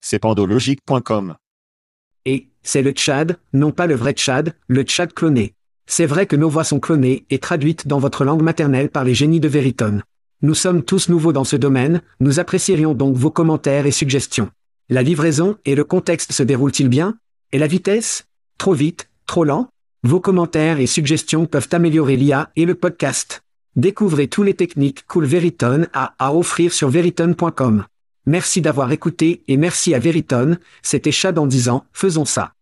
C'est pandologique.com. Et, c'est le Tchad, non pas le vrai Tchad, le Tchad cloné. C'est vrai que nos voix sont clonées et traduites dans votre langue maternelle par les génies de Veritone. Nous sommes tous nouveaux dans ce domaine, nous apprécierions donc vos commentaires et suggestions. La livraison et le contexte se déroulent-ils bien? Et la vitesse? Trop vite? Trop lent? Vos commentaires et suggestions peuvent améliorer l'IA et le podcast. Découvrez tous les techniques Cool Veritone a à offrir sur veritone.com. Merci d'avoir écouté et merci à Veritone, c'était Chad en disant, faisons ça.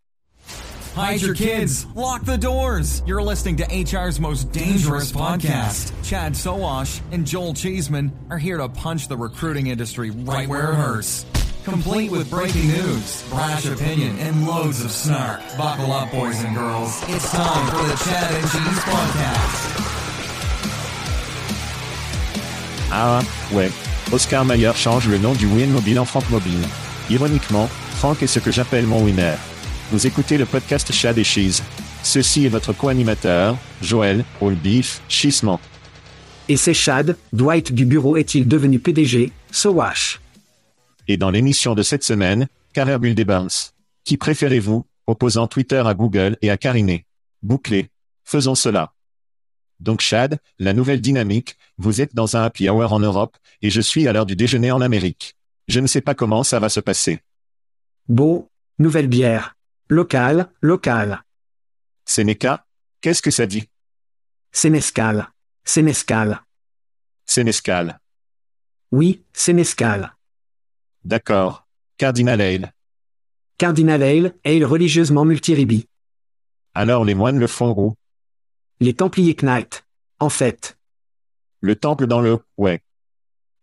Hide your kids. Lock the doors. You're listening to HR's most dangerous podcast. Chad Sowash and Joel Cheeseman are here to punch the recruiting industry right where it hurts. Complete with breaking news, brash opinion, and loads of snark. Buckle up, boys and girls. It's time for the Chad and Cheese podcast. Ah, ouais. Oscar Mayer change le nom du Win Mobile en Franck Mobile. Ironiquement, Franck est ce que j'appelle mon winner. Vous écoutez le podcast Chad et Cheese. Ceci est votre co-animateur, Joël, All Beef, Chisement. Et c'est Chad, Dwight du bureau est-il devenu PDG, Sowash. Et dans l'émission de cette semaine, Carrère Bull des. Qui préférez-vous, opposant Twitter à Google et à Cariné Bouclé. Faisons cela. Donc Chad, la nouvelle dynamique, vous êtes dans un happy hour en Europe, et je suis à l'heure du déjeuner en Amérique. Je ne sais pas comment ça va se passer. Beau, nouvelle bière. Local, local. Sénéca Qu'est-ce que ça dit? Sénescal. Sénescal. Sénescal. Oui, Sénescal. D'accord. Cardinal Ale. Cardinal Ale, ale religieusement multiribi. Alors les moines le font roux. Les Templiers Knight. En fait. Le temple dans le... Ouais.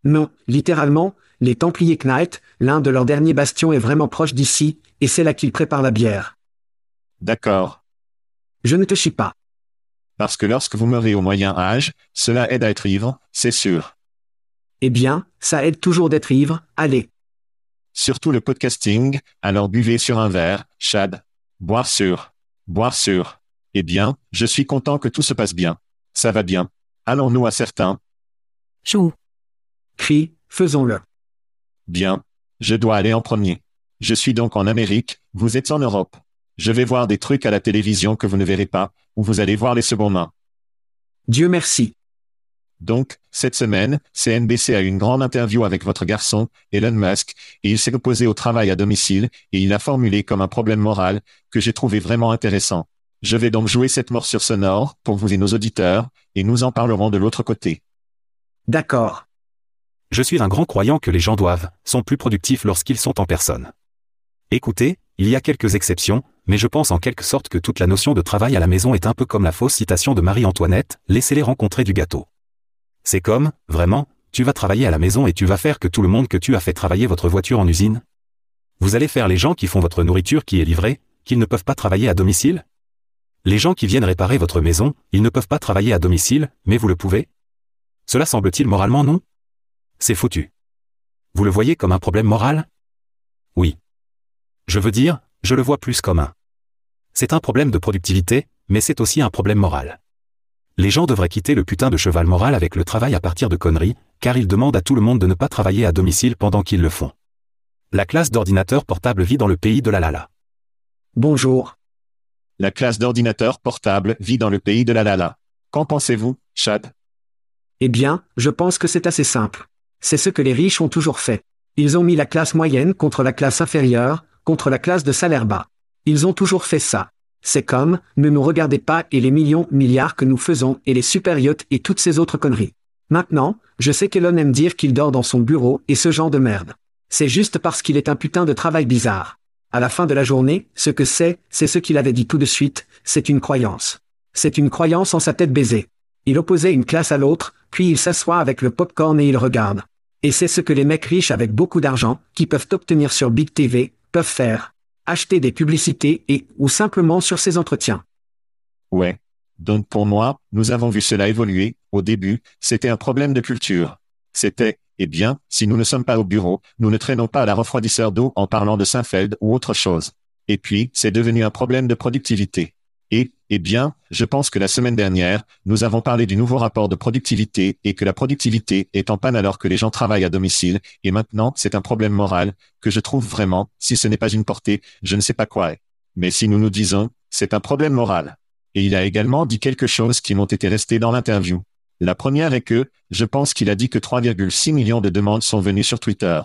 Non, littéralement, les Templiers Knight, l'un de leurs derniers bastions est vraiment proche d'ici, et c'est là qu'ils préparent la bière. D'accord. Je ne te chie pas. Parce que lorsque vous meurez au moyen âge, cela aide à être ivre, c'est sûr. Eh bien, ça aide toujours d'être ivre, allez. Surtout le podcasting, alors buvez sur un verre, Chad. Boire sur. Boire sur. Eh bien, je suis content que tout se passe bien. Ça va bien. Allons-nous à certains? Chou. Crie, faisons-le. Bien. Je dois aller en premier. Je suis donc en Amérique, vous êtes en Europe. Je vais voir des trucs à la télévision que vous ne verrez pas, ou vous allez voir les secondes mains. Dieu merci. Donc, cette semaine, CNBC a eu une grande interview avec votre garçon, Elon Musk, et il s'est opposé au travail à domicile, et il l'a formulé comme un problème moral, que j'ai trouvé vraiment intéressant. Je vais donc jouer cette morsure sonore, pour vous et nos auditeurs, et nous en parlerons de l'autre côté. D'accord. Je suis un grand croyant que les gens doivent, sont plus productifs lorsqu'ils sont en personne. Écoutez, il y a quelques exceptions, mais je pense en quelque sorte que toute la notion de travail à la maison est un peu comme la fausse citation de Marie-Antoinette, laissez-les rencontrer du gâteau. C'est comme, vraiment, tu vas travailler à la maison et tu vas faire que tout le monde que tu as fait travailler votre voiture en usine? Vous allez faire les gens qui font votre nourriture qui est livrée, qu'ils ne peuvent pas travailler à domicile? Les gens qui viennent réparer votre maison, ils ne peuvent pas travailler à domicile, mais vous le pouvez Cela semble-t-il moralement non? C'est foutu. Vous le voyez comme un problème moral? Oui. Je veux dire, je le vois plus comme un. C'est un problème de productivité, mais c'est aussi un problème moral. Les gens devraient quitter le putain de cheval moral avec le travail à partir de conneries, car ils demandent à tout le monde de ne pas travailler à domicile pendant qu'ils le font. La classe d'ordinateur portable vit dans le pays de la lala. Bonjour. La classe d'ordinateur portable vit dans le pays de la lala. Qu'en pensez-vous, Chad? Eh bien, je pense que c'est assez simple. C'est ce que les riches ont toujours fait. Ils ont mis la classe moyenne contre la classe inférieure, contre la classe de salaire bas. Ils ont toujours fait ça. C'est comme, ne nous regardez pas et les millions, milliards que nous faisons et les super et toutes ces autres conneries. Maintenant, je sais qu'Elon aime dire qu'il dort dans son bureau et ce genre de merde. C'est juste parce qu'il est un putain de travail bizarre. À la fin de la journée, ce que c'est, c'est ce qu'il avait dit tout de suite, c'est une croyance. C'est une croyance en sa tête baisée. Il opposait une classe à l'autre, puis il s'assoit avec le popcorn et il regarde. Et c'est ce que les mecs riches avec beaucoup d'argent, qui peuvent obtenir sur Big TV, peuvent faire. Acheter des publicités et, ou simplement sur ses entretiens. Ouais. Donc pour moi, nous avons vu cela évoluer. Au début, c'était un problème de culture. C'était, eh bien, si nous ne sommes pas au bureau, nous ne traînons pas à la refroidisseur d'eau en parlant de Seinfeld ou autre chose. Et puis, c'est devenu un problème de productivité. Et, eh bien, je pense que la semaine dernière, nous avons parlé du nouveau rapport de productivité et que la productivité est en panne alors que les gens travaillent à domicile, et maintenant c'est un problème moral, que je trouve vraiment, si ce n'est pas une portée, je ne sais pas quoi. Mais si nous nous disons, c'est un problème moral. Et il a également dit quelque chose qui m'ont été restés dans l'interview. La première est que, je pense qu'il a dit que 3,6 millions de demandes sont venues sur Twitter.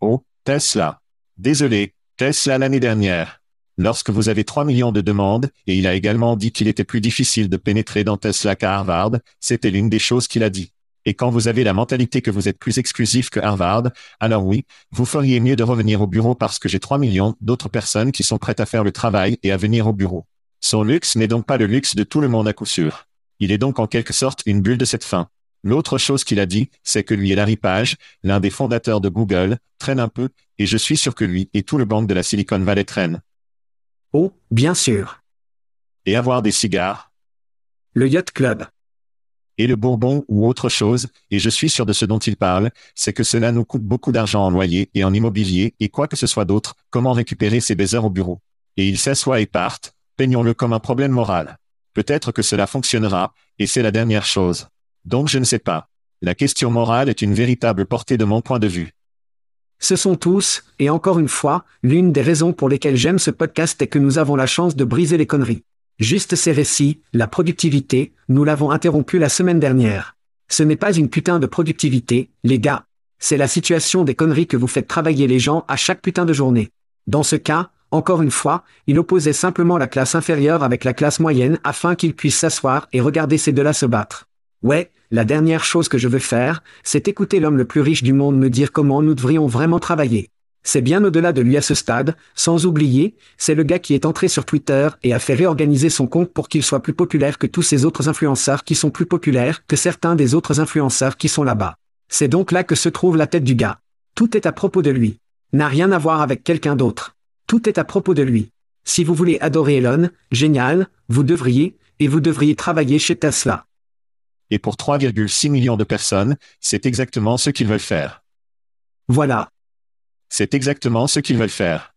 Oh, Tesla. Désolé, Tesla l'année dernière. Lorsque vous avez 3 millions de demandes, et il a également dit qu'il était plus difficile de pénétrer dans Tesla qu'à Harvard, c'était l'une des choses qu'il a dit. Et quand vous avez la mentalité que vous êtes plus exclusif que Harvard, alors oui, vous feriez mieux de revenir au bureau parce que j'ai 3 millions d'autres personnes qui sont prêtes à faire le travail et à venir au bureau. Son luxe n'est donc pas le luxe de tout le monde à coup sûr. Il est donc en quelque sorte une bulle de cette fin. L'autre chose qu'il a dit, c'est que lui et Larry Page, l'un des fondateurs de Google, traîne un peu, et je suis sûr que lui et tout le banque de la Silicon Valley traînent. Oh, bien sûr. Et avoir des cigares. Le Yacht Club. Et le bourbon ou autre chose, et je suis sûr de ce dont il parle, c'est que cela nous coûte beaucoup d'argent en loyer et en immobilier et quoi que ce soit d'autre, comment récupérer ces baisers au bureau? Et ils s'assoient et partent, peignons-le comme un problème moral. Peut-être que cela fonctionnera, et c'est la dernière chose. Donc je ne sais pas. La question morale est une véritable portée de mon point de vue. Ce sont tous, et encore une fois, l'une des raisons pour lesquelles j'aime ce podcast est que nous avons la chance de briser les conneries. Juste ces récits, la productivité, nous l'avons interrompu la semaine dernière. Ce n'est pas une putain de productivité, les gars. C'est la situation des conneries que vous faites travailler les gens à chaque putain de journée. Dans ce cas, encore une fois, il opposait simplement la classe inférieure avec la classe moyenne afin qu'ils puissent s'asseoir et regarder ces deux-là se battre. Ouais, la dernière chose que je veux faire, c'est écouter l'homme le plus riche du monde me dire comment nous devrions vraiment travailler. C'est bien au-delà de lui à ce stade, sans oublier, c'est le gars qui est entré sur Twitter et a fait réorganiser son compte pour qu'il soit plus populaire que tous ces autres influenceurs qui sont plus populaires que certains des autres influenceurs qui sont là-bas. C'est donc là que se trouve la tête du gars. Tout est à propos de lui. N'a rien à voir avec quelqu'un d'autre. Tout est à propos de lui. Si vous voulez adorer Elon, génial, vous devriez, et vous devriez travailler chez Tesla. Et pour 3,6 millions de personnes, c'est exactement ce qu'ils veulent faire. Voilà. C'est exactement ce qu'ils veulent faire.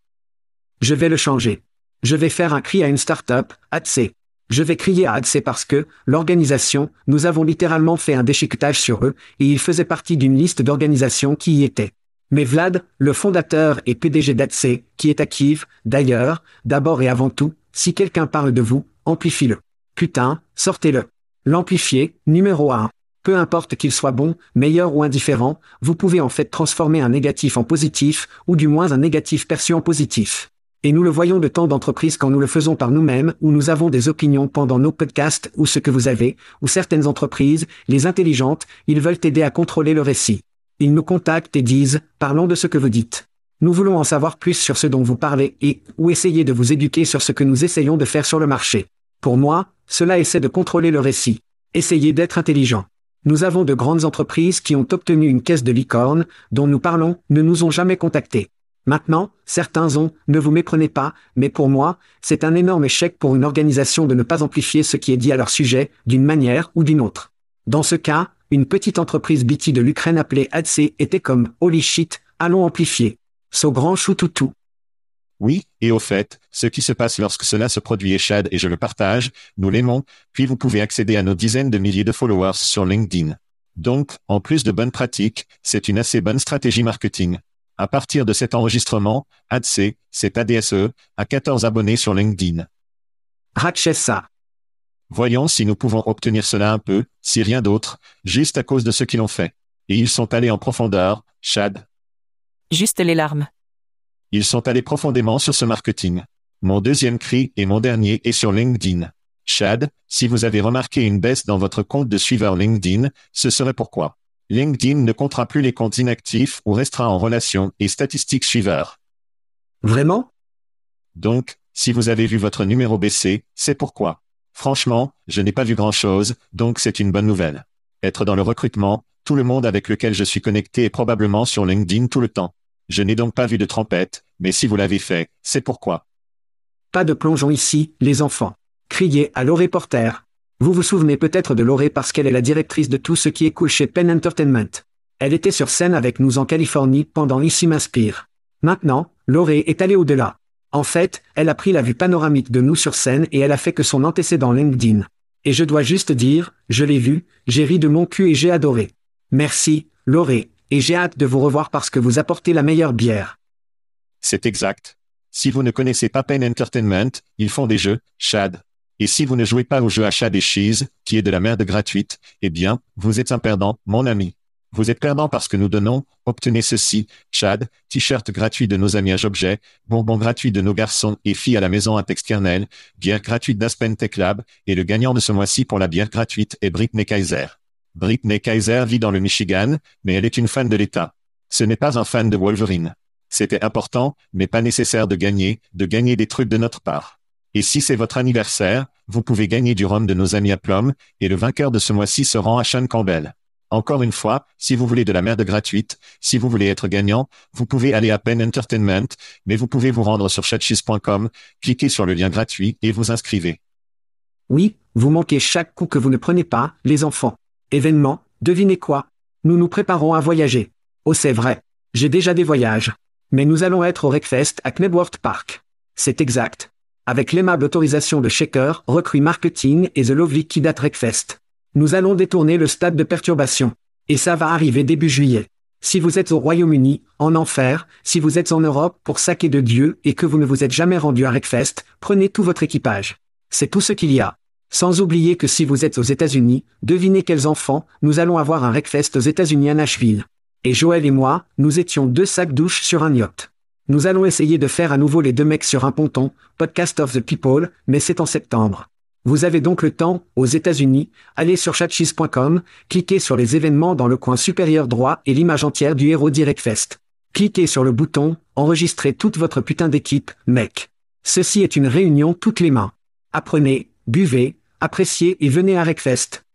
Je vais le changer. Je vais faire un cri à une start-up, ADC. Je vais crier à ADC parce que, l'organisation, nous avons littéralement fait un déchiquetage sur eux, et ils faisaient partie d'une liste d'organisations qui y étaient. Mais Vlad, le fondateur et PDG d'ADC, qui est à Kiev, d'ailleurs, d'abord et avant tout, si quelqu'un parle de vous, amplifie-le. Putain, sortez-le. L'amplifier, numéro 1. Peu importe qu'il soit bon, meilleur ou indifférent, vous pouvez en fait transformer un négatif en positif, ou du moins un négatif perçu en positif. Et nous le voyons de tant d'entreprises quand nous le faisons par nous-mêmes, ou nous avons des opinions pendant nos podcasts, ou ce que vous avez, ou certaines entreprises, les intelligentes, ils veulent aider à contrôler le récit. Ils nous contactent et disent, parlons de ce que vous dites. Nous voulons en savoir plus sur ce dont vous parlez et, ou essayer de vous éduquer sur ce que nous essayons de faire sur le marché. Pour moi, cela essaie de contrôler le récit. Essayez d'être intelligent. Nous avons de grandes entreprises qui ont obtenu une caisse de licorne, dont nous parlons, ne nous ont jamais contactés. Maintenant, certains ont, ne vous méprenez pas, mais pour moi, c'est un énorme échec pour une organisation de ne pas amplifier ce qui est dit à leur sujet, d'une manière ou d'une autre. Dans ce cas, une petite entreprise BT de l'Ukraine appelée ADC était comme, holy shit, allons amplifier. So grand choutoutou. Oui, et au fait, ce qui se passe lorsque cela se produit est Chad et je le partage, nous l'aimons, puis vous pouvez accéder à nos dizaines de milliers de followers sur LinkedIn. Donc, en plus de bonnes pratiques, c'est une assez bonne stratégie marketing. À partir de cet enregistrement, ADC, c'est ADSE, a 14 abonnés sur LinkedIn. Ratchessa. Voyons si nous pouvons obtenir cela un peu, si rien d'autre, juste à cause de ce qu'ils ont fait. Et ils sont allés en profondeur, Chad. Juste les larmes. Ils sont allés profondément sur ce marketing. Mon deuxième cri et mon dernier est sur LinkedIn. Chad, si vous avez remarqué une baisse dans votre compte de suiveur LinkedIn, ce serait pourquoi. LinkedIn ne comptera plus les comptes inactifs ou restera en relation et statistiques suiveurs. Vraiment? Donc, si vous avez vu votre numéro baisser, c'est pourquoi. Franchement, je n'ai pas vu grand-chose, donc c'est une bonne nouvelle. Être dans le recrutement, tout le monde avec lequel je suis connecté est probablement sur LinkedIn tout le temps. Je n'ai donc pas vu de trompette, mais si vous l'avez fait, c'est pourquoi. Pas de plongeon ici, les enfants. Criez à Loré Porter. Vous vous souvenez peut-être de Loré parce qu'elle est la directrice de tout ce qui est cool chez Penn Entertainment. Elle était sur scène avec nous en Californie pendant l'Ici m'inspire. Maintenant, Loré est allée au-delà. En fait, elle a pris la vue panoramique de nous sur scène et elle a fait que son antécédent LinkedIn. Et je dois juste dire, je l'ai vu, j'ai ri de mon cul et j'ai adoré. Merci, Loré, et j'ai hâte de vous revoir parce que vous apportez la meilleure bière. C'est exact. Si vous ne connaissez pas Penn Entertainment, ils font des jeux, Chad. Et si vous ne jouez pas au jeu à Chad et Cheese, qui est de la merde gratuite, eh bien, vous êtes un perdant, mon ami. Vous êtes perdant parce que nous donnons, obtenez ceci, Chad, t-shirt gratuit de nos amis à Objet, bonbons gratuits de nos garçons et filles à la maison à Textkernel, bière gratuite d'Aspen Tech Lab, et le gagnant de ce mois-ci pour la bière gratuite est Britney Kaiser. Britney Kaiser vit dans le Michigan, mais elle est une fan de l'État. Ce n'est pas un fan de Wolverine. C'était important, mais pas nécessaire de gagner, de gagner des trucs de notre part. Et si c'est votre anniversaire, vous pouvez gagner du rhum de nos amis à Plum, et le vainqueur de ce mois-ci se rend à Sean Campbell. Encore une fois, si vous voulez de la merde gratuite, si vous voulez être gagnant, vous pouvez aller à Penn Entertainment, mais vous pouvez vous rendre sur chatchis.com, cliquez sur le lien gratuit et vous inscrivez. Oui, vous manquez chaque coup que vous ne prenez pas, les enfants. Événement, devinez quoi? Nous nous préparons à voyager. Oh c'est vrai. J'ai déjà des voyages. Mais nous allons être au Wreckfest à Knebworth Park. C'est exact. Avec l'aimable autorisation de Shaker, Recruit Marketing et The Lovely Kid at Wreckfest. Nous allons détourner le stade de perturbation. Et ça va arriver début juillet. Si vous êtes au Royaume-Uni, en enfer, si vous êtes en Europe pour saquer de Dieu et que vous ne vous êtes jamais rendu à Wreckfest, prenez tout votre équipage. C'est tout ce qu'il y a. Sans oublier que si vous êtes aux États-Unis, devinez quels enfants, nous allons avoir un Wreckfest aux États-Unis à Nashville. Et Joël et moi, nous étions deux sacs douches sur un yacht. Nous allons essayer de faire à nouveau les deux mecs sur un ponton, Podcast of the People, mais c'est en septembre. Vous avez donc le temps, aux États-Unis, allez sur chatcheese.com, cliquez sur les événements dans le coin supérieur droit et l'image entière du héros Direct Fest. Cliquez sur le bouton, enregistrez toute votre putain d'équipe, mec. Ceci est une réunion toutes les mains. Apprenez, buvez, appréciez et venez à Wreckfest.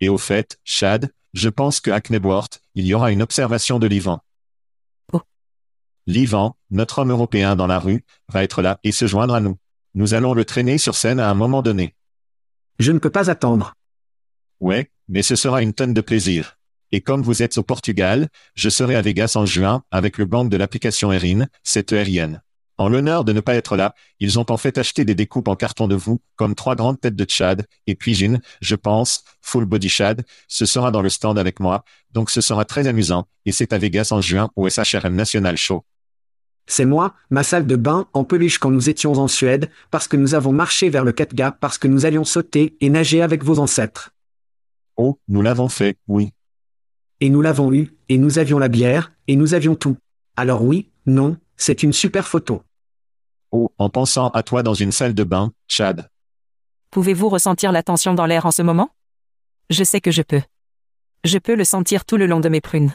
Et au fait, Chad, je pense que à Knebworth, il y aura une observation de l'Ivan. Oh. L'Ivan, notre homme européen dans la rue, va être là et se joindre à nous. Nous allons le traîner sur scène à un moment donné. Je ne peux pas attendre. Ouais, mais ce sera une tonne de plaisir. Et comme vous êtes au Portugal, je serai à Vegas en juin avec le gang de l'application Erin, cette ERIN. En l'honneur de ne pas être là, ils ont en fait acheté des découpes en carton de vous, comme trois grandes têtes de Chad, et puis Jean, je pense, Full Body Chad, ce sera dans le stand avec moi, donc ce sera très amusant, et c'est à Vegas en juin au SHRM National Show. C'est moi, ma salle de bain en peluche quand nous étions en Suède, parce que nous avons marché vers le Katga parce que nous allions sauter et nager avec vos ancêtres. Oh, nous l'avons fait, oui. Et nous l'avons eu, et nous avions la bière, et nous avions tout. Alors oui, non, c'est une super photo. Oh, en pensant à toi dans une salle de bain, Chad. Pouvez-vous ressentir la tension dans l'air en ce moment? Je sais que je peux. Je peux le sentir tout le long de mes prunes.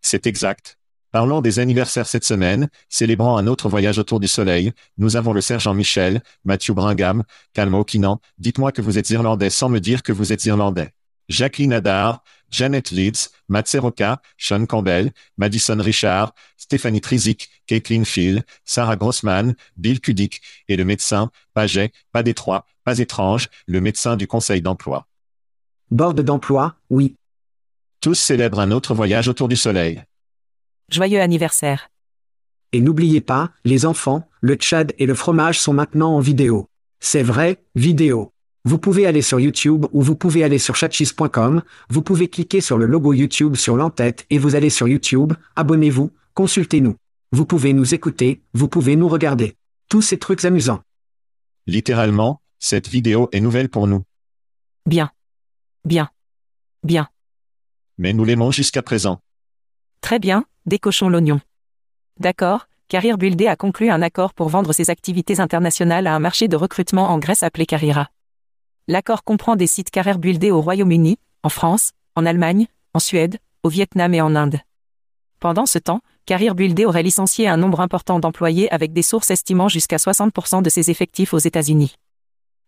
C'est exact. Parlons des anniversaires cette semaine, célébrant un autre voyage autour du soleil. Nous avons le sergent Michel, Matthew Bringham, Calme Okinan. Dites-moi que vous êtes irlandais sans me dire que vous êtes irlandais. Jacqueline Hadar, Janet Leeds, Matt Seroka, Sean Campbell, Madison Richard, Stéphanie Trizik, Caitlin Phil, Sarah Grossman, Bill Kudik, et le médecin, Paget, pas détroit, pas étrange, le médecin du conseil d'emploi. Borde d'emploi, oui. Tous célèbrent un autre voyage autour du soleil. Joyeux anniversaire. Et n'oubliez pas, les enfants, le Tchad et le fromage sont maintenant en vidéo. C'est vrai, vidéo. Vous pouvez aller sur YouTube ou vous pouvez aller sur chatchis.com, vous pouvez cliquer sur le logo YouTube sur l'entête et vous allez sur YouTube, abonnez-vous, consultez-nous. Vous pouvez nous écouter, vous pouvez nous regarder. Tous ces trucs amusants. Littéralement, cette vidéo est nouvelle pour nous. Bien. Bien. Bien. Mais nous l'aimons jusqu'à présent. Très bien, décochons l'oignon. D'accord, Carrier Buildé a conclu un accord pour vendre ses activités internationales à un marché de recrutement en Grèce appelé Carrera. L'accord comprend des sites Carrier Buildé au Royaume-Uni, en France, en Allemagne, en Suède, au Vietnam et en Inde. Pendant ce temps, Carrier Buildé aurait licencié un nombre important d'employés avec des sources estimant jusqu'à 60% de ses effectifs aux États-Unis.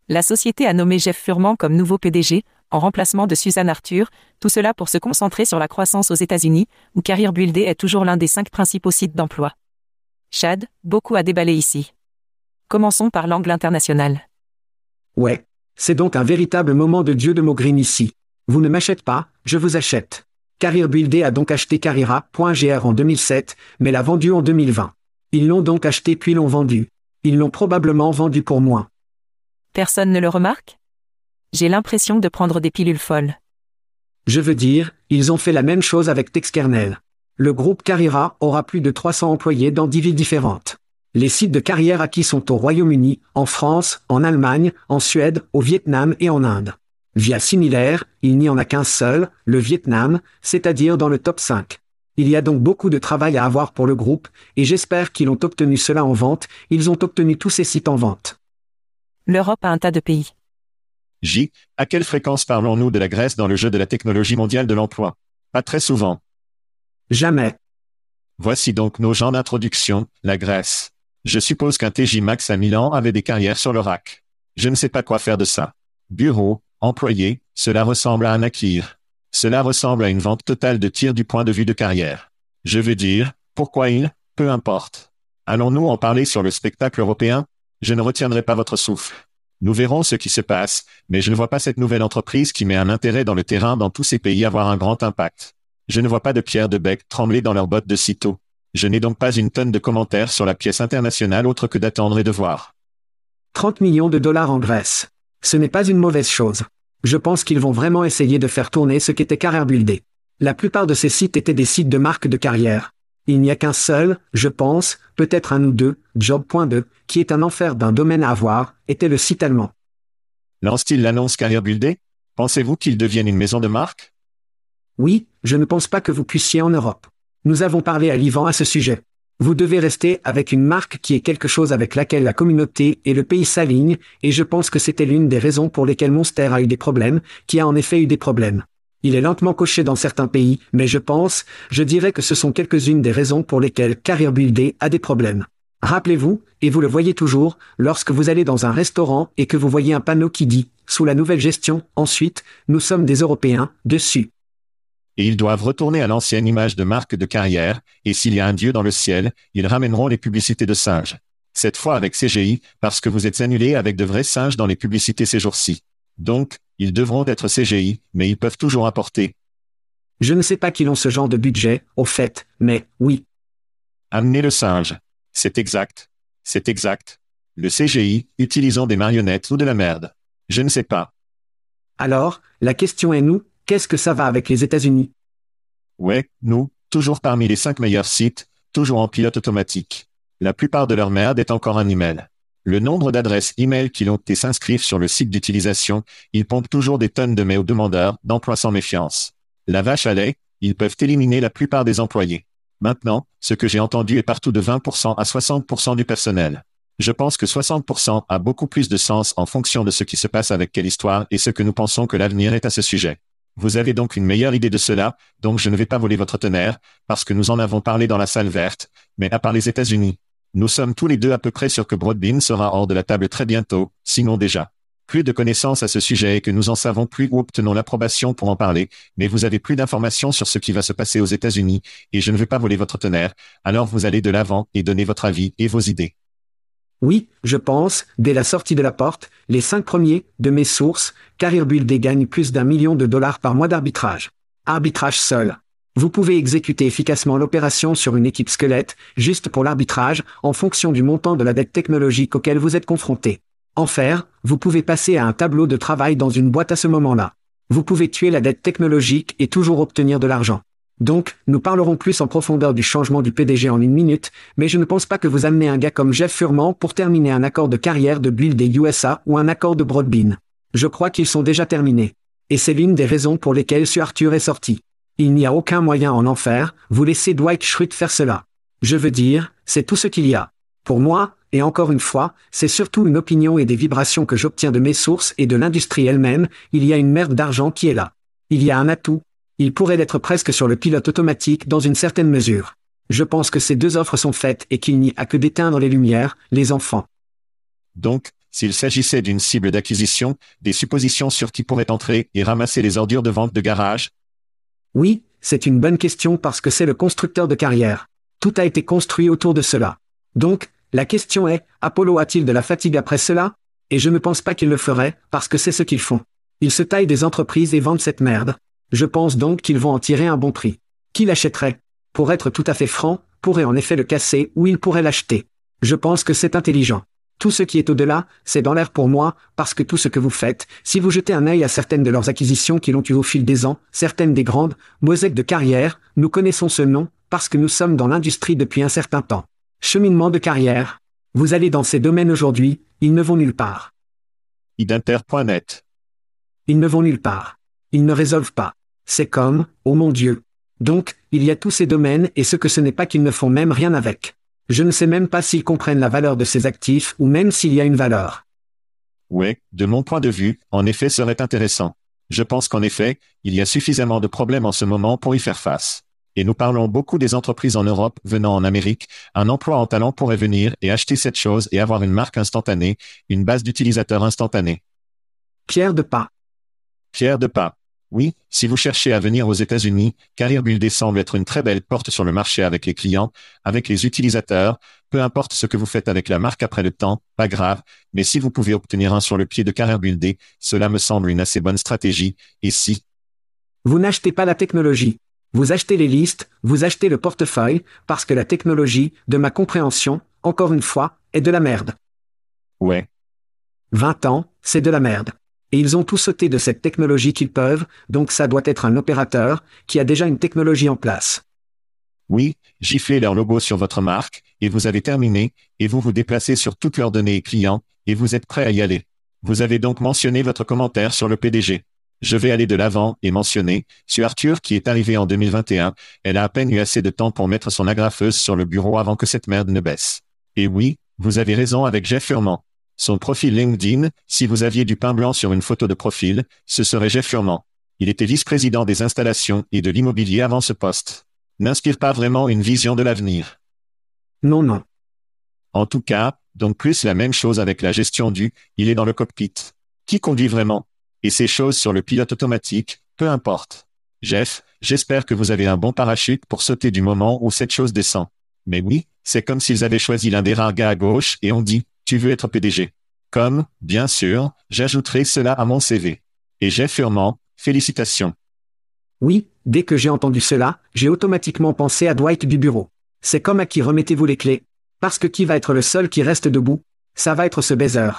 La société a nommé Jeff Furman comme nouveau PDG, en remplacement de Suzanne Arthur, tout cela pour se concentrer sur la croissance aux États-Unis, où Carrier Buildé est toujours l'un des cinq principaux sites d'emploi. Chad, beaucoup à déballer ici. Commençons par l'angle international. Ouais. C'est donc un véritable moment de Dieu de Mogreen ici. Vous ne m'achetez pas, je vous achète. Carrier Buildé a donc acheté Carrera.gr en 2007, mais l'a vendu en 2020. Ils l'ont donc acheté puis l'ont vendu. Ils l'ont probablement vendu pour moins. Personne ne le remarque? J'ai l'impression de prendre des pilules folles. Je veux dire, ils ont fait la même chose avec Texkernel. Le groupe Carrera aura plus de 300 employés dans 10 villes différentes. Les sites de carrière acquis sont au Royaume-Uni, en France, en Allemagne, en Suède, au Vietnam et en Inde. Via similaire, il n'y en a qu'un seul, le Vietnam, c'est-à-dire dans le top 5. Il y a donc beaucoup de travail à avoir pour le groupe, et j'espère qu'ils ont obtenu cela en vente, ils ont obtenu tous ces sites en vente. L'Europe a un tas de pays. J. À quelle fréquence parlons-nous de la Grèce dans le jeu de la technologie mondiale de l'emploi? Pas très souvent. Jamais. Voici donc nos gens d'introduction, la Grèce. Je suppose qu'un TJ Max à Milan avait des carrières sur le rack. Je ne sais pas quoi faire de ça. Bureau, employé, cela ressemble à un acquire. Cela ressemble à une vente totale de tir du point de vue de carrière. Je veux dire, pourquoi il Peu importe. Allons-nous en parler sur le spectacle européen? Je ne retiendrai pas votre souffle. Nous verrons ce qui se passe, mais je ne vois pas cette nouvelle entreprise qui met un intérêt dans le terrain dans tous ces pays avoir un grand impact. Je ne vois pas de pierre de bec trembler dans leurs bottes de sitôt. Je n'ai donc pas une tonne de commentaires sur la pièce internationale autre que d'attendre et de voir. 30 millions de dollars en Grèce. Ce n'est pas une mauvaise chose. Je pense qu'ils vont vraiment essayer de faire tourner ce qu'était Carrière Buildé. La plupart de ces sites étaient des sites de marque de carrière. Il n'y a qu'un seul, je pense, peut-être un ou deux, Job.2, qui est un enfer d'un domaine à avoir, était le site allemand. Lance-t-il l'annonce Carrière Buildé Pensez-vous qu'il devienne une maison de marque? Oui, je ne pense pas que vous puissiez en Europe. Nous avons parlé à l'Ivan à ce sujet. Vous devez rester avec une marque qui est quelque chose avec laquelle la communauté et le pays s'alignent, et je pense que c'était l'une des raisons pour lesquelles Monster a eu des problèmes, qui a en effet eu des problèmes. Il est lentement coché dans certains pays, mais je pense, je dirais que ce sont quelques-unes des raisons pour lesquelles Carrier Buildé a des problèmes. Rappelez-vous, et vous le voyez toujours, lorsque vous allez dans un restaurant et que vous voyez un panneau qui dit, sous la nouvelle gestion, ensuite, nous sommes des Européens, dessus et ils doivent retourner à l'ancienne image de marque de carrière, et s'il y a un Dieu dans le ciel, ils ramèneront les publicités de singes. Cette fois avec CGI, parce que vous êtes annulé avec de vrais singes dans les publicités ces jours-ci. Donc, ils devront être CGI, mais ils peuvent toujours apporter. Je ne sais pas qu'ils ont ce genre de budget, au fait, mais oui. Amenez le singe. C'est exact. C'est exact. Le CGI, utilisons des marionnettes ou de la merde. Je ne sais pas. Alors, la question est nous, Qu'est-ce que ça va avec les États-Unis? Ouais, nous, toujours parmi les cinq meilleurs sites, toujours en pilote automatique. La plupart de leur merde est encore un email. Le nombre d'adresses email qui l'ont été s'inscrivent sur le site d'utilisation, ils pompent toujours des tonnes de mails aux demandeurs, d'emploi sans méfiance. La vache à lait, ils peuvent éliminer la plupart des employés. Maintenant, ce que j'ai entendu est partout de 20% à 60% du personnel. Je pense que 60% a beaucoup plus de sens en fonction de ce qui se passe avec quelle histoire et ce que nous pensons que l'avenir est à ce sujet. Vous avez donc une meilleure idée de cela, donc je ne vais pas voler votre tonnerre, parce que nous en avons parlé dans la salle verte, mais à part les États-Unis. Nous sommes tous les deux à peu près sûrs que Broadbean sera hors de la table très bientôt, sinon déjà. Plus de connaissances à ce sujet et que nous en savons plus ou obtenons l'approbation pour en parler, mais vous avez plus d'informations sur ce qui va se passer aux États-Unis, et je ne veux pas voler votre tonnerre, alors vous allez de l'avant et donner votre avis et vos idées. Oui, je pense, dès la sortie de la porte, les cinq premiers, de mes sources, Carrier Buildé plus d'un million de dollars par mois d'arbitrage. Arbitrage seul. Vous pouvez exécuter efficacement l'opération sur une équipe squelette, juste pour l'arbitrage, en fonction du montant de la dette technologique auquel vous êtes confronté. En faire, vous pouvez passer à un tableau de travail dans une boîte à ce moment-là. Vous pouvez tuer la dette technologique et toujours obtenir de l'argent. Donc, nous parlerons plus en profondeur du changement du PDG en une minute, mais je ne pense pas que vous amenez un gars comme Jeff Furman pour terminer un accord de carrière de Build des USA ou un accord de Broadbean. Je crois qu'ils sont déjà terminés. Et c'est l'une des raisons pour lesquelles Sir Arthur est sorti. Il n'y a aucun moyen en enfer, vous laissez Dwight Schrute faire cela. Je veux dire, c'est tout ce qu'il y a. Pour moi, et encore une fois, c'est surtout une opinion et des vibrations que j'obtiens de mes sources et de l'industrie elle-même, il y a une merde d'argent qui est là. Il y a un atout. Il pourrait être presque sur le pilote automatique dans une certaine mesure. Je pense que ces deux offres sont faites et qu'il n'y a que d'éteindre les lumières, les enfants. Donc, s'il s'agissait d'une cible d'acquisition, des suppositions sur qui pourrait entrer et ramasser les ordures de vente de garage? Oui, c'est une bonne question parce que c'est le constructeur de carrière. Tout a été construit autour de cela. Donc, la question est, Apollo a-t-il de la fatigue après cela? Et je ne pense pas qu'il le ferait, parce que c'est ce qu'ils font. Ils se taillent des entreprises et vendent cette merde. Je pense donc qu'ils vont en tirer un bon prix. Qui l'achèterait? Pour être tout à fait franc, pourrait en effet le casser ou il pourrait l'acheter. Je pense que c'est intelligent. Tout ce qui est au-delà, c'est dans l'air pour moi, parce que tout ce que vous faites, si vous jetez un œil à certaines de leurs acquisitions qui l'ont eu au fil des ans, certaines des grandes, Mosaic de carrière, nous connaissons ce nom, parce que nous sommes dans l'industrie depuis un certain temps. Cheminement de carrière. Vous allez dans ces domaines aujourd'hui, ils ne vont nulle part. Idinter.net. Ils ne vont nulle part. Ils ne résolvent pas. C'est comme, oh mon Dieu. Donc, il y a tous ces domaines et ce que ce n'est pas qu'ils ne font même rien avec. Je ne sais même pas s'ils comprennent la valeur de ces actifs ou même s'il y a une valeur. Oui, de mon point de vue, en effet serait intéressant. Je pense qu'en effet, il y a suffisamment de problèmes en ce moment pour y faire face. Et nous parlons beaucoup des entreprises en Europe venant en Amérique. Un emploi en talent pourrait venir et acheter cette chose et avoir une marque instantanée, une base d'utilisateurs instantanée. Pierre de pas. Pierre de pas. Oui, si vous cherchez à venir aux États-Unis, Career Builder semble être une très belle porte sur le marché avec les clients, avec les utilisateurs, peu importe ce que vous faites avec la marque après le temps, pas grave, mais si vous pouvez obtenir un sur le pied de Career Builder, cela me semble une assez bonne stratégie, et si? Vous n'achetez pas la technologie. Vous achetez les listes, vous achetez le portefeuille, parce que la technologie, de ma compréhension, encore une fois, est de la merde. Ouais. 20 ans, c'est de la merde. Et ils ont tout sauté de cette technologie qu'ils peuvent, donc ça doit être un opérateur, qui a déjà une technologie en place. Oui, giflez leur logo sur votre marque, et vous avez terminé, et vous vous déplacez sur toutes leurs données clients, et vous êtes prêt à y aller. Vous avez donc mentionné votre commentaire sur le PDG. Je vais aller de l'avant et mentionner, sur Arthur qui est arrivé en 2021, elle a à peine eu assez de temps pour mettre son agrafeuse sur le bureau avant que cette merde ne baisse. Et oui, vous avez raison avec Jeff Furman. Son profil LinkedIn, si vous aviez du pain blanc sur une photo de profil, ce serait Jeff Furman. Il était vice-président des installations et de l'immobilier avant ce poste. N'inspire pas vraiment une vision de l'avenir. Non, non. En tout cas, donc plus la même chose avec la gestion du, il est dans le cockpit. Qui conduit vraiment? Et ces choses sur le pilote automatique, peu importe. Jeff, j'espère que vous avez un bon parachute pour sauter du moment où cette chose descend. Mais oui, c'est comme s'ils avaient choisi l'un des rares gars à gauche et ont dit, tu veux être PDG. Comme, bien sûr, j'ajouterai cela à mon CV. Et Jeff Furman, félicitations. Oui, dès que j'ai entendu cela, j'ai automatiquement pensé à Dwight du bureau. C'est comme à qui remettez-vous les clés Parce que qui va être le seul qui reste debout? Ça va être ce baiser.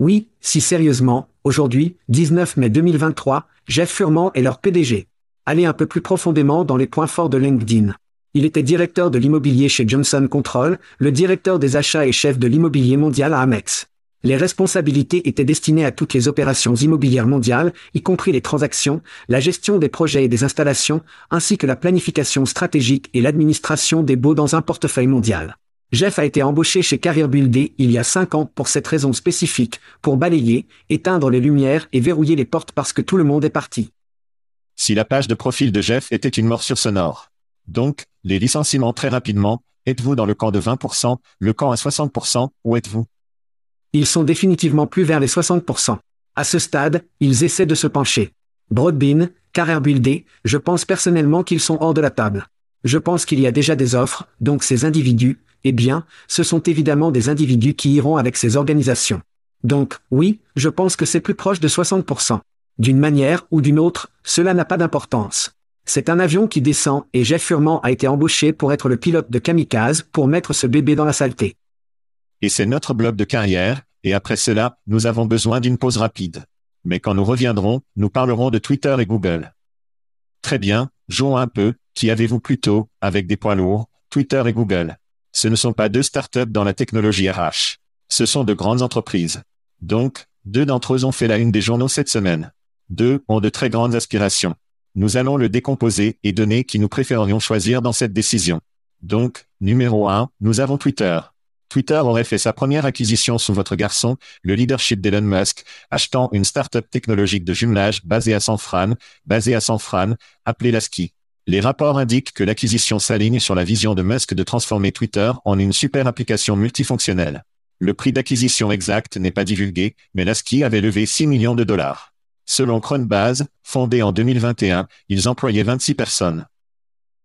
Oui, si sérieusement, aujourd'hui, 19 mai 2023, Jeff Furman est leur PDG. Allez un peu plus profondément dans les points forts de LinkedIn. Il était directeur de l'immobilier chez Johnson Control, le directeur des achats et chef de l'immobilier mondial à Amex. Les responsabilités étaient destinées à toutes les opérations immobilières mondiales, y compris les transactions, la gestion des projets et des installations, ainsi que la planification stratégique et l'administration des baux dans un portefeuille mondial. Jeff a été embauché chez Carrier Builder il y a cinq ans pour cette raison spécifique, pour balayer, éteindre les lumières et verrouiller les portes parce que tout le monde est parti. Si la page de profil de Jeff était une morsure sonore. Donc, les licenciements très rapidement, êtes-vous dans le camp de 20%, le camp à 60%, où êtes-vous? Ils sont définitivement plus vers les 60%. À ce stade, ils essaient de se pencher. Broadbean, Carrier Builder, je pense personnellement qu'ils sont hors de la table. Je pense qu'il y a déjà des offres, donc ces individus, eh bien, ce sont évidemment des individus qui iront avec ces organisations. Donc, oui, je pense que c'est plus proche de 60%. D'une manière ou d'une autre, cela n'a pas d'importance. C'est un avion qui descend et Jeff Furman a été embauché pour être le pilote de Kamikaze pour mettre ce bébé dans la saleté. Et c'est notre bloc de carrière, et après cela, nous avons besoin d'une pause rapide. Mais quand nous reviendrons, nous parlerons de Twitter et Google. Très bien, jouons un peu, qui avez-vous plutôt, avec des poids lourds, Twitter et Google? Ce ne sont pas deux startups dans la technologie RH. Ce sont de grandes entreprises. Donc, deux d'entre eux ont fait la une des journaux cette semaine. Deux ont de très grandes aspirations. Nous allons le décomposer et donner qui nous préférerions choisir dans cette décision. Donc, numéro 1, nous avons Twitter. Twitter aurait fait sa première acquisition sous votre garçon, le leadership d'Elon Musk, achetant une start-up technologique de jumelage basée à San Fran, basée à San Fran, appelée Lasky. Les rapports indiquent que l'acquisition s'aligne sur la vision de Musk de transformer Twitter en une super application multifonctionnelle. Le prix d'acquisition exact n'est pas divulgué, mais Lasky avait levé 6 millions de dollars. Selon Cronbase, fondé en 2021, ils employaient 26 personnes.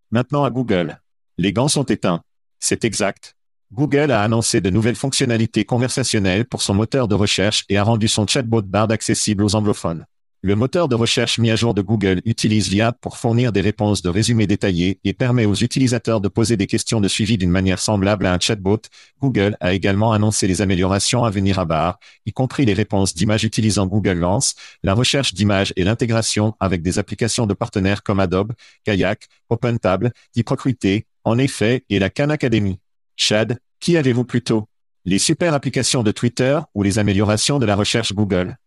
Maintenant à Google. Les gants sont éteints. C'est exact. Google a annoncé de nouvelles fonctionnalités conversationnelles pour son moteur de recherche et a rendu son chatbot Bard accessible aux anglophones. Le moteur de recherche mis à jour de Google utilise l'IA pour fournir des réponses de résumés détaillés et permet aux utilisateurs de poser des questions de suivi d'une manière semblable à un chatbot. Google a également annoncé les améliorations à venir à Bard, y compris les réponses d'images utilisant Google Lens, la recherche d'images et l'intégration avec des applications de partenaires comme Adobe, Kayak, OpenTable, Hypocrité, en effet, et la Khan Academy. Chad, qui avez-vous plutôt Les super applications de Twitter ou les améliorations de la recherche Google?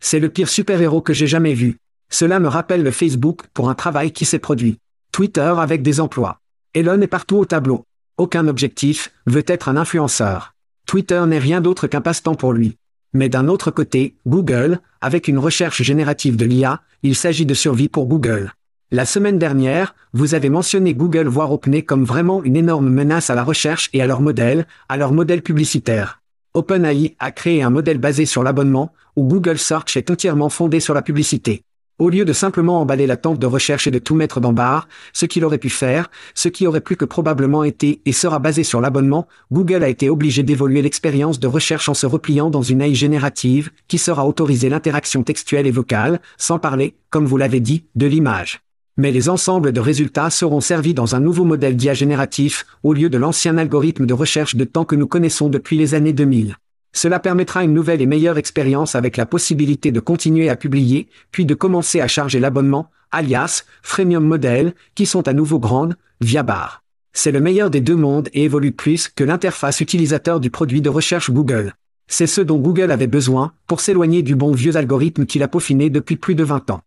C'est le pire super-héros que j'ai jamais vu. Cela me rappelle le Facebook pour un travail qui s'est produit. Twitter avec des emplois. Elon est partout au tableau. Aucun objectif, veut être un influenceur. Twitter n'est rien d'autre qu'un passe-temps pour lui. Mais d'un autre côté, Google, avec une recherche générative de l'IA, il s'agit de survie pour Google. La semaine dernière, vous avez mentionné Google voire OpenAI comme vraiment une énorme menace à la recherche et à leur modèle, à leur modèle publicitaire. OpenAI a créé un modèle basé sur l'abonnement, où Google Search est entièrement fondé sur la publicité. Au lieu de simplement emballer la tente de recherche et de tout mettre dans barre, ce qu'il aurait pu faire, ce qui aurait plus que probablement été et sera basé sur l'abonnement, Google a été obligé d'évoluer l'expérience de recherche en se repliant dans une AI générative, qui sera autorisée l'interaction textuelle et vocale, sans parler, comme vous l'avez dit, de l'image mais les ensembles de résultats seront servis dans un nouveau modèle d'IA génératif, au lieu de l'ancien algorithme de recherche de temps que nous connaissons depuis les années 2000. Cela permettra une nouvelle et meilleure expérience avec la possibilité de continuer à publier, puis de commencer à charger l'abonnement, alias, freemium model, qui sont à nouveau grandes, via bar. C'est le meilleur des deux mondes et évolue plus que l'interface utilisateur du produit de recherche Google. C'est ce dont Google avait besoin pour s'éloigner du bon vieux algorithme qu'il a peaufiné depuis plus de 20 ans.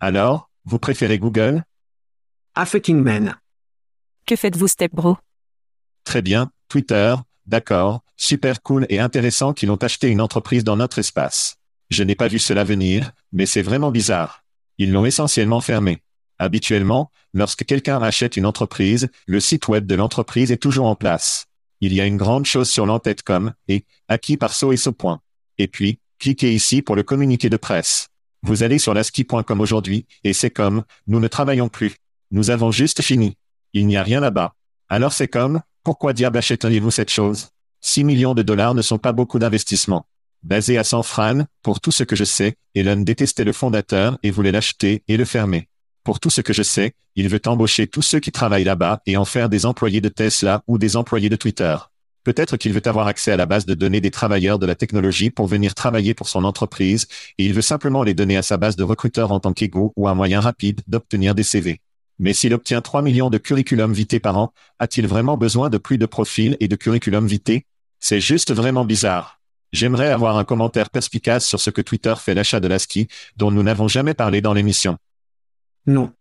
Alors, vous préférez Google? A fucking man. Que faites-vous, Stepbro? Très bien, Twitter, d'accord, super cool et intéressant qu'ils ont acheté une entreprise dans notre espace. Je n'ai pas vu cela venir, mais c'est vraiment bizarre. Ils l'ont essentiellement fermé. Habituellement, lorsque quelqu'un achète une entreprise, le site web de l'entreprise est toujours en place. Il y a une grande chose sur l'entête comme, et, acquis par so et so point. Et puis, cliquez ici pour le communiqué de presse. Vous allez sur laski.com aujourd'hui, et c'est comme, nous ne travaillons plus. Nous avons juste fini. Il n'y a rien là-bas. Alors c'est comme, pourquoi diable achèteriez-vous cette chose? 6 millions de dollars ne sont pas beaucoup d'investissement. Basé à San Fran, pour tout ce que je sais, Elon détestait le fondateur et voulait l'acheter et le fermer. Pour tout ce que je sais, il veut embaucher tous ceux qui travaillent là-bas et en faire des employés de Tesla ou des employés de Twitter. Peut-être qu'il veut avoir accès à la base de données des travailleurs de la technologie pour venir travailler pour son entreprise, et il veut simplement les donner à sa base de recruteurs en tant qu'ego ou un moyen rapide d'obtenir des CV. Mais s'il obtient 3 millions de curriculum vitae par an, a-t-il vraiment besoin de plus de profils et de curriculum vitae? C'est juste vraiment bizarre. J'aimerais avoir un commentaire perspicace sur ce que Twitter fait l'achat de l'ASCII, dont nous n'avons jamais parlé dans l'émission. Non.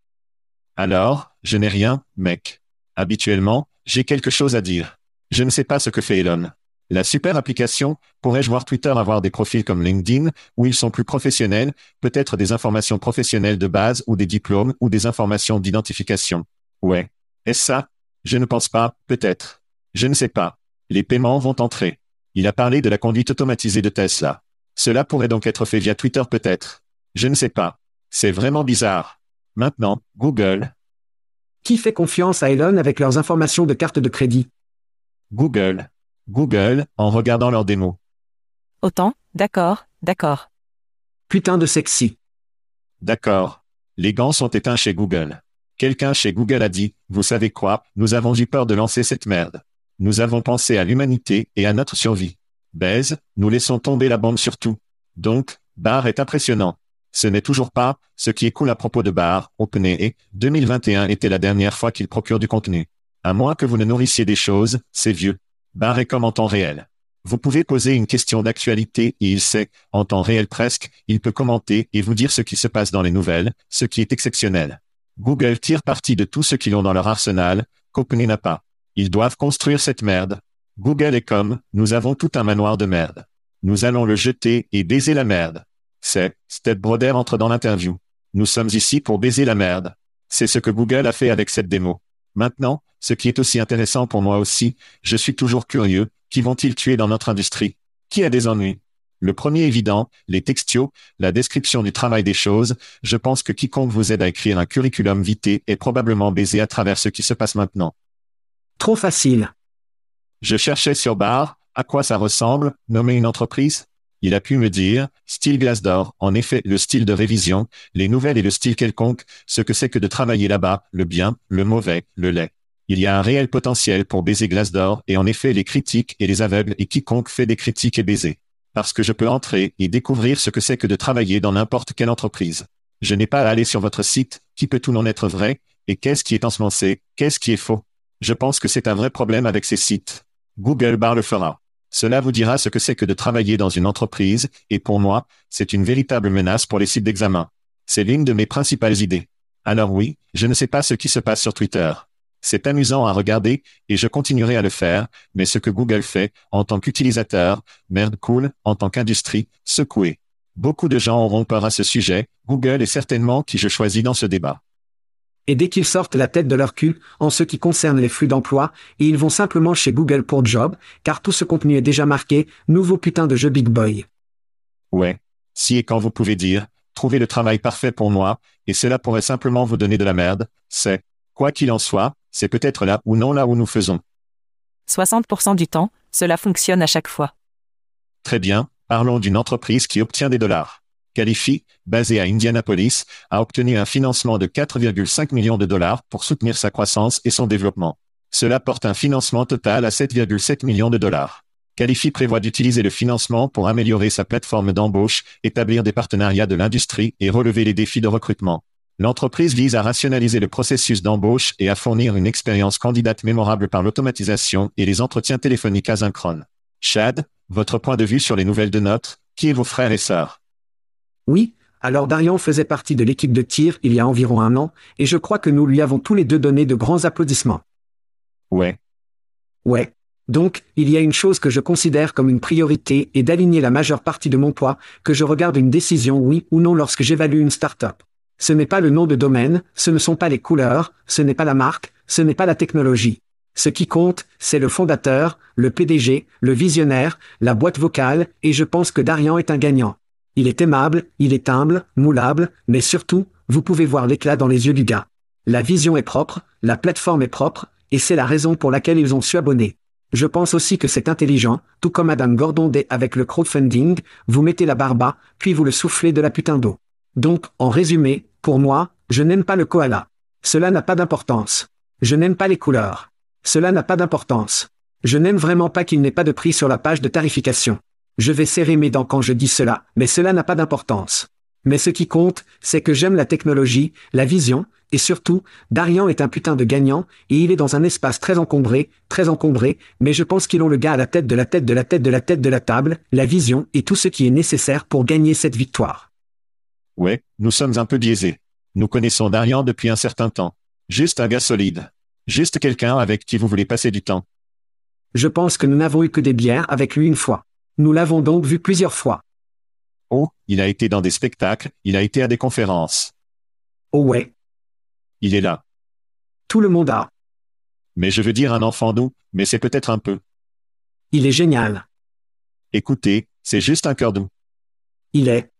Alors, je n'ai rien, mec. Habituellement, j'ai quelque chose à dire. Je ne sais pas ce que fait Elon. La super application, pourrais-je voir Twitter avoir des profils comme LinkedIn, où ils sont plus professionnels, peut-être des informations professionnelles de base ou des diplômes ou des informations d'identification. Ouais. Est-ce ça? Je ne pense pas, peut-être. Je ne sais pas. Les paiements vont entrer. Il a parlé de la conduite automatisée de Tesla. Cela pourrait donc être fait via Twitter peut-être. Je ne sais pas. C'est vraiment bizarre. Maintenant, Google. Qui fait confiance à Elon avec leurs informations de carte de crédit? Google. Google, en regardant leurs démos. Autant, d'accord, d'accord. Putain de sexy. D'accord. Les gants sont éteints chez Google. Quelqu'un chez Google a dit, vous savez quoi, nous avons eu peur de lancer cette merde. Nous avons pensé à l'humanité et à notre survie. Baise, nous laissons tomber la bombe sur tout. Donc, Bar est impressionnant. Ce n'est toujours pas, ce qui est cool à propos de Bar, OpenAI, 2021 était la dernière fois qu'il procure du contenu. À moins que vous ne nourrissiez des choses, c'est vieux. Bar est comme en temps réel. Vous pouvez poser une question d'actualité et il sait, en temps réel presque, il peut commenter et vous dire ce qui se passe dans les nouvelles, ce qui est exceptionnel. Google tire parti de tout ce qu'ils ont dans leur arsenal, qu'OpenAI n'a pas. Ils doivent construire cette merde. Google est comme, nous avons tout un manoir de merde. Nous allons le jeter et baiser la merde. C'est, Step Broder entre dans l'interview. Nous sommes ici pour baiser la merde. C'est ce que Google a fait avec cette démo. Maintenant, ce qui est aussi intéressant pour moi aussi, je suis toujours curieux, qui vont-ils tuer dans notre industrie? Qui a des ennuis? Le premier évident, les textios, la description du travail des choses, je pense que quiconque vous aide à écrire un curriculum vitae est probablement baisé à travers ce qui se passe maintenant. Trop facile. Je cherchais sur Bar, à quoi ça ressemble, nommer une entreprise Il a pu me dire, style Glassdoor, en effet, le style de révision, les nouvelles et le style quelconque, ce que c'est que de travailler là-bas, le bien, le mauvais, le lait. Il y a un réel potentiel pour baiser Glassdoor et en effet les critiques et les aveugles et quiconque fait des critiques est baisé. Parce que je peux entrer et découvrir ce que c'est que de travailler dans n'importe quelle entreprise. Je n'ai pas à aller sur votre site, qui peut tout n'en être vrai, et qu'est-ce qui est ensemencé, qu'est-ce qui est faux. Je pense que c'est un vrai problème avec ces sites. Google Bar le fera. Cela vous dira ce que c'est que de travailler dans une entreprise, et pour moi, c'est une véritable menace pour les sites d'examen. C'est l'une de mes principales idées. Alors oui, je ne sais pas ce qui se passe sur Twitter. C'est amusant à regarder, et je continuerai à le faire, mais ce que Google fait, en tant qu'utilisateur, merde cool, en tant qu'industrie, secoué. Beaucoup de gens auront peur à ce sujet, Google est certainement qui je choisis dans ce débat et dès qu'ils sortent la tête de leur cul, en ce qui concerne les flux d'emploi, et ils vont simplement chez Google pour Job, car tout ce contenu est déjà marqué, nouveau putain de jeu Big Boy. Ouais. Si et quand vous pouvez dire, trouvez le travail parfait pour moi, et cela pourrait simplement vous donner de la merde, c'est, quoi qu'il en soit, c'est peut-être là ou non là où nous faisons. 60% du temps, cela fonctionne à chaque fois. Très bien, parlons d'une entreprise qui obtient des dollars. Califi, basé à Indianapolis, a obtenu un financement de 4,5 millions de dollars pour soutenir sa croissance et son développement. Cela porte un financement total à 7,7 millions de dollars. Califi prévoit d'utiliser le financement pour améliorer sa plateforme d'embauche, établir des partenariats de l'industrie et relever les défis de recrutement. L'entreprise vise à rationaliser le processus d'embauche et à fournir une expérience candidate mémorable par l'automatisation et les entretiens téléphoniques asynchrones. Chad, votre point de vue sur les nouvelles de notes, qui est vos frères et sœurs? Oui, alors Darian faisait partie de l'équipe de tir il y a environ un an, et je crois que nous lui avons tous les deux donné de grands applaudissements. Ouais. Ouais. Donc, il y a une chose que je considère comme une priorité et d'aligner la majeure partie de mon poids, que je regarde une décision oui ou non lorsque j'évalue une start-up. Ce n'est pas le nom de domaine, ce ne sont pas les couleurs, ce n'est pas la marque, ce n'est pas la technologie. Ce qui compte, c'est le fondateur, le PDG, le visionnaire, la boîte vocale, et je pense que Darian est un gagnant. Il est aimable, il est humble, moulable, mais surtout, vous pouvez voir l'éclat dans les yeux du gars. La vision est propre, la plateforme est propre, et c'est la raison pour laquelle ils ont su abonner. Je pense aussi que c'est intelligent, tout comme Adam Gordon dit avec le crowdfunding, vous mettez la barba, puis vous le soufflez de la putain d'eau. Donc, en résumé, pour moi, je n'aime pas le koala. Cela n'a pas d'importance. Je n'aime pas les couleurs. Cela n'a pas d'importance. Je n'aime vraiment pas qu'il n'ait pas de prix sur la page de tarification. Je vais serrer mes dents quand je dis cela, mais cela n'a pas d'importance. Mais ce qui compte, c'est que j'aime la technologie, la vision, et surtout, Darian est un putain de gagnant, et il est dans un espace très encombré, très encombré, mais je pense qu'ils ont le gars à la tête de la tête de la tête de la tête de la table, la vision et tout ce qui est nécessaire pour gagner cette victoire. Ouais, nous sommes un peu biaisés. Nous connaissons Darian depuis un certain temps. Juste un gars solide. Juste quelqu'un avec qui vous voulez passer du temps. Je pense que nous n'avons eu que des bières avec lui une fois. Nous l'avons donc vu plusieurs fois. Oh, il a été dans des spectacles, il a été à des conférences. Oh ouais. Il est là. Tout le monde a. Mais je veux dire un enfant doux, mais c'est peut-être un peu. Il est génial. Écoutez, c'est juste un cœur doux. Il est.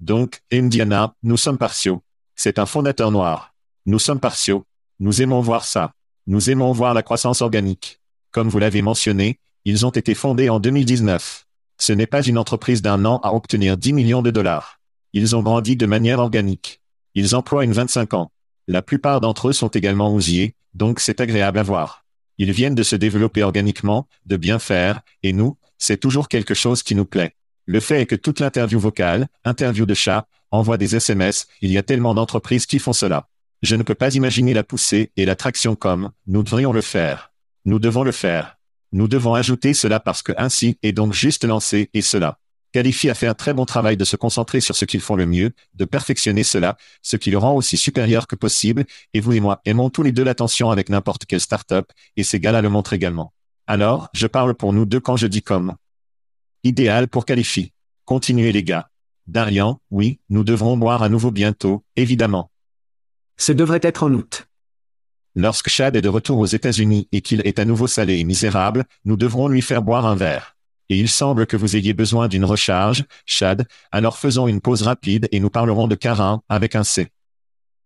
Donc, Indiana, nous sommes partiaux. C'est un fondateur noir. Nous sommes partiaux. Nous aimons voir ça. Nous aimons voir la croissance organique. Comme vous l'avez mentionné, ils ont été fondés en 2019. Ce n'est pas une entreprise d'un an à obtenir 10 millions de dollars. Ils ont grandi de manière organique. Ils emploient une 25 ans. La plupart d'entre eux sont également ousiers, donc c'est agréable à voir. Ils viennent de se développer organiquement, de bien faire, et nous, c'est toujours quelque chose qui nous plaît. Le fait est que toute l'interview vocale, interview de chat, envoie des SMS, il y a tellement d'entreprises qui font cela. Je ne peux pas imaginer la poussée et l'attraction comme, nous devrions le faire. Nous devons le faire. Nous devons ajouter cela parce que ainsi est donc juste lancé et cela. Califi a fait un très bon travail de se concentrer sur ce qu'ils font le mieux, de perfectionner cela, ce qui le rend aussi supérieur que possible, et vous et moi aimons tous les deux l'attention avec n'importe quelle start-up, et ces gars-là le montrent également. Alors, je parle pour nous deux quand je dis comme. Idéal pour Califi. Continuez les gars. Darian, oui, nous devrons boire à nouveau bientôt, évidemment. Ce devrait être en août. Lorsque Chad est de retour aux États-Unis et qu'il est à nouveau salé et misérable, nous devrons lui faire boire un verre. Et il semble que vous ayez besoin d'une recharge, Chad, alors faisons une pause rapide et nous parlerons de Carin, avec un C.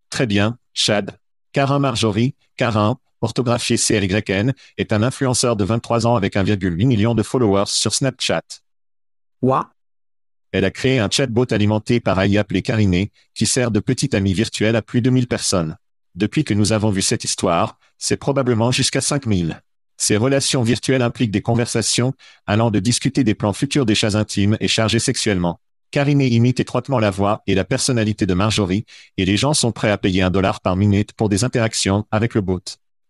Très bien, Chad. Carin Marjorie, Carin, orthographié C-L-Y-N, est un influenceur de 23 ans avec 1,8 million de followers sur Snapchat. Ouah. Elle a créé un chatbot alimenté par AI appelé Cariné, qui sert de petit ami virtuel à plus de 1000 personnes. Depuis que nous avons vu cette histoire, c'est probablement jusqu'à 5000. Ces relations virtuelles impliquent des conversations, allant de discuter des plans futurs des chats intimes et chargés sexuellement. Cariné imite étroitement la voix et la personnalité de Marjorie, et les gens sont prêts à payer un dollar par minute pour des interactions avec le bot.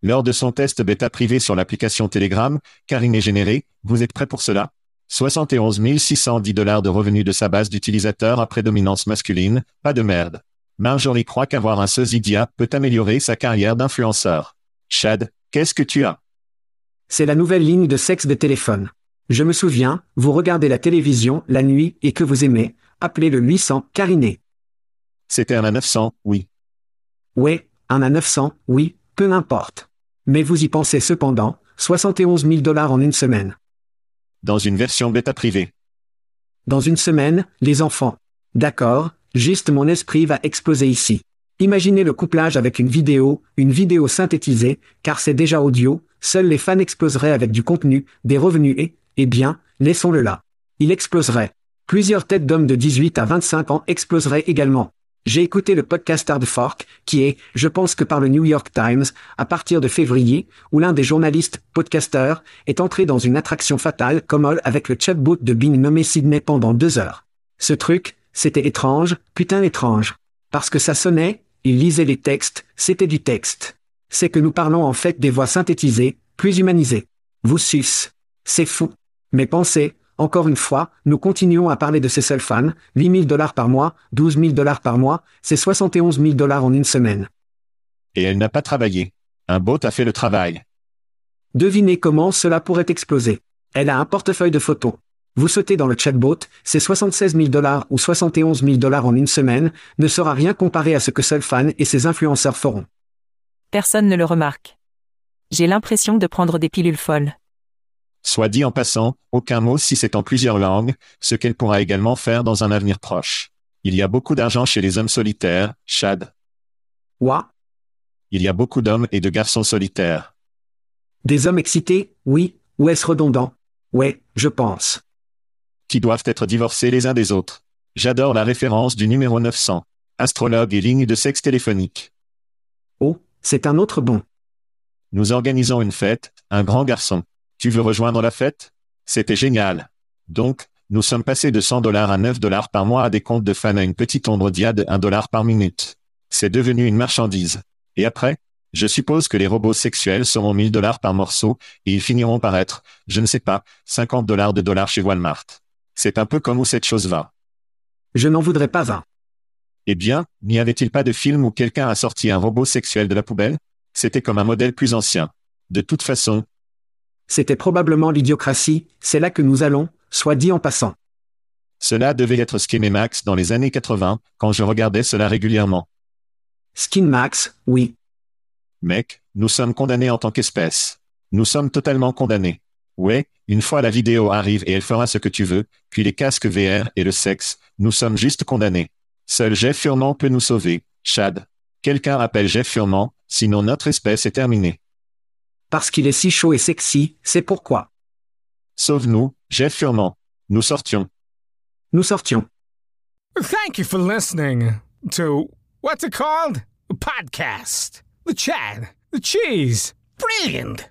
Lors de son test bêta privé sur l'application Telegram, Karine est généré, vous êtes prêt pour cela? 71 610 dollars de revenus de sa base d'utilisateurs à prédominance masculine, pas de merde. Marjorie croit qu'avoir un sosie peut améliorer sa carrière d'influenceur. Chad, qu'est-ce que tu as? C'est la nouvelle ligne de sexe de téléphone. Je me souviens, vous regardez la télévision la nuit et que vous aimez, appelez le 800 Cariné. C'était un A900, oui. Ouais, un A900, oui, peu importe. Mais vous y pensez cependant, 71 000 dollars en une semaine. Dans une version bêta privée. Dans une semaine, les enfants. D'accord, juste mon esprit va exploser ici. Imaginez le couplage avec une vidéo, une vidéo synthétisée, car c'est déjà audio, seuls les fans exploseraient avec du contenu, des revenus et, eh bien, laissons-le là. Il exploserait. Plusieurs têtes d'hommes de 18 à 25 ans exploseraient également. J'ai écouté le podcast Hard Fork, qui est, je pense que par le New York Times, à partir de février, où l'un des journalistes, podcasteurs, est entré dans une attraction fatale comme avec le chatbot de Bing nommé Sydney pendant deux heures. Ce truc, c'était étrange, putain étrange. Parce que ça sonnait, il lisait les textes, c'était du texte. C'est que nous parlons en fait des voix synthétisées, plus humanisées. Vous suce. C'est fou. Mais pensez, encore une fois, nous continuons à parler de ces seuls fans, 8 000 dollars par mois, 12 000 dollars par mois, c'est 71 000 dollars en une semaine. Et elle n'a pas travaillé. Un bot a fait le travail. Devinez comment cela pourrait exploser. Elle a un portefeuille de photos. Vous sautez dans le chatbot, c'est 76 000 dollars ou 71 000 dollars en une semaine, ne sera rien comparé à ce que seuls fans et ses influenceurs feront. Personne ne le remarque. J'ai l'impression de prendre des pilules folles. Soit dit en passant, aucun mot si c'est en plusieurs langues, ce qu'elle pourra également faire dans un avenir proche. Il y a beaucoup d'argent chez les hommes solitaires, Chad. Quoi Il y a beaucoup d'hommes et de garçons solitaires. Des hommes excités, oui, ou est-ce redondant? Ouais, je pense. Qui doivent être divorcés les uns des autres. J'adore la référence du numéro 900. Astrologue et ligne de sexe téléphonique. Oh, c'est un autre bon. Nous organisons une fête, un grand garçon. Tu veux rejoindre la fête? C'était génial. Donc, nous sommes passés de 100 dollars à 9 dollars par mois à des comptes de fans à une petite ombre d'IA de 1 dollar par minute. C'est devenu une marchandise. Et après? Je suppose que les robots sexuels seront 1000 dollars par morceau, et ils finiront par être, je ne sais pas, 50 dollars de dollars chez Walmart. C'est un peu comme où cette chose va. Je n'en voudrais pas un. Eh bien, n'y avait-il pas de film où quelqu'un a sorti un robot sexuel de la poubelle? C'était comme un modèle plus ancien. De toute façon, c'était probablement l'idiocratie, c'est là que nous allons, soit dit en passant. Cela devait être Max dans les années 80, quand je regardais cela régulièrement. Max, oui. Mec, nous sommes condamnés en tant qu'espèce. Nous sommes totalement condamnés. Ouais, une fois la vidéo arrive et elle fera ce que tu veux, puis les casques VR et le sexe, nous sommes juste condamnés. Seul Jeff Furman peut nous sauver, Chad. Quelqu'un appelle Jeff Furman, sinon notre espèce est terminée. Parce qu'il est si chaud et sexy, c'est pourquoi. Sauve-nous, Jeff Furman. Nous sortions. Nous sortions. Thank you for listening to what's it called? A podcast. The Chad. The Cheese. Brilliant.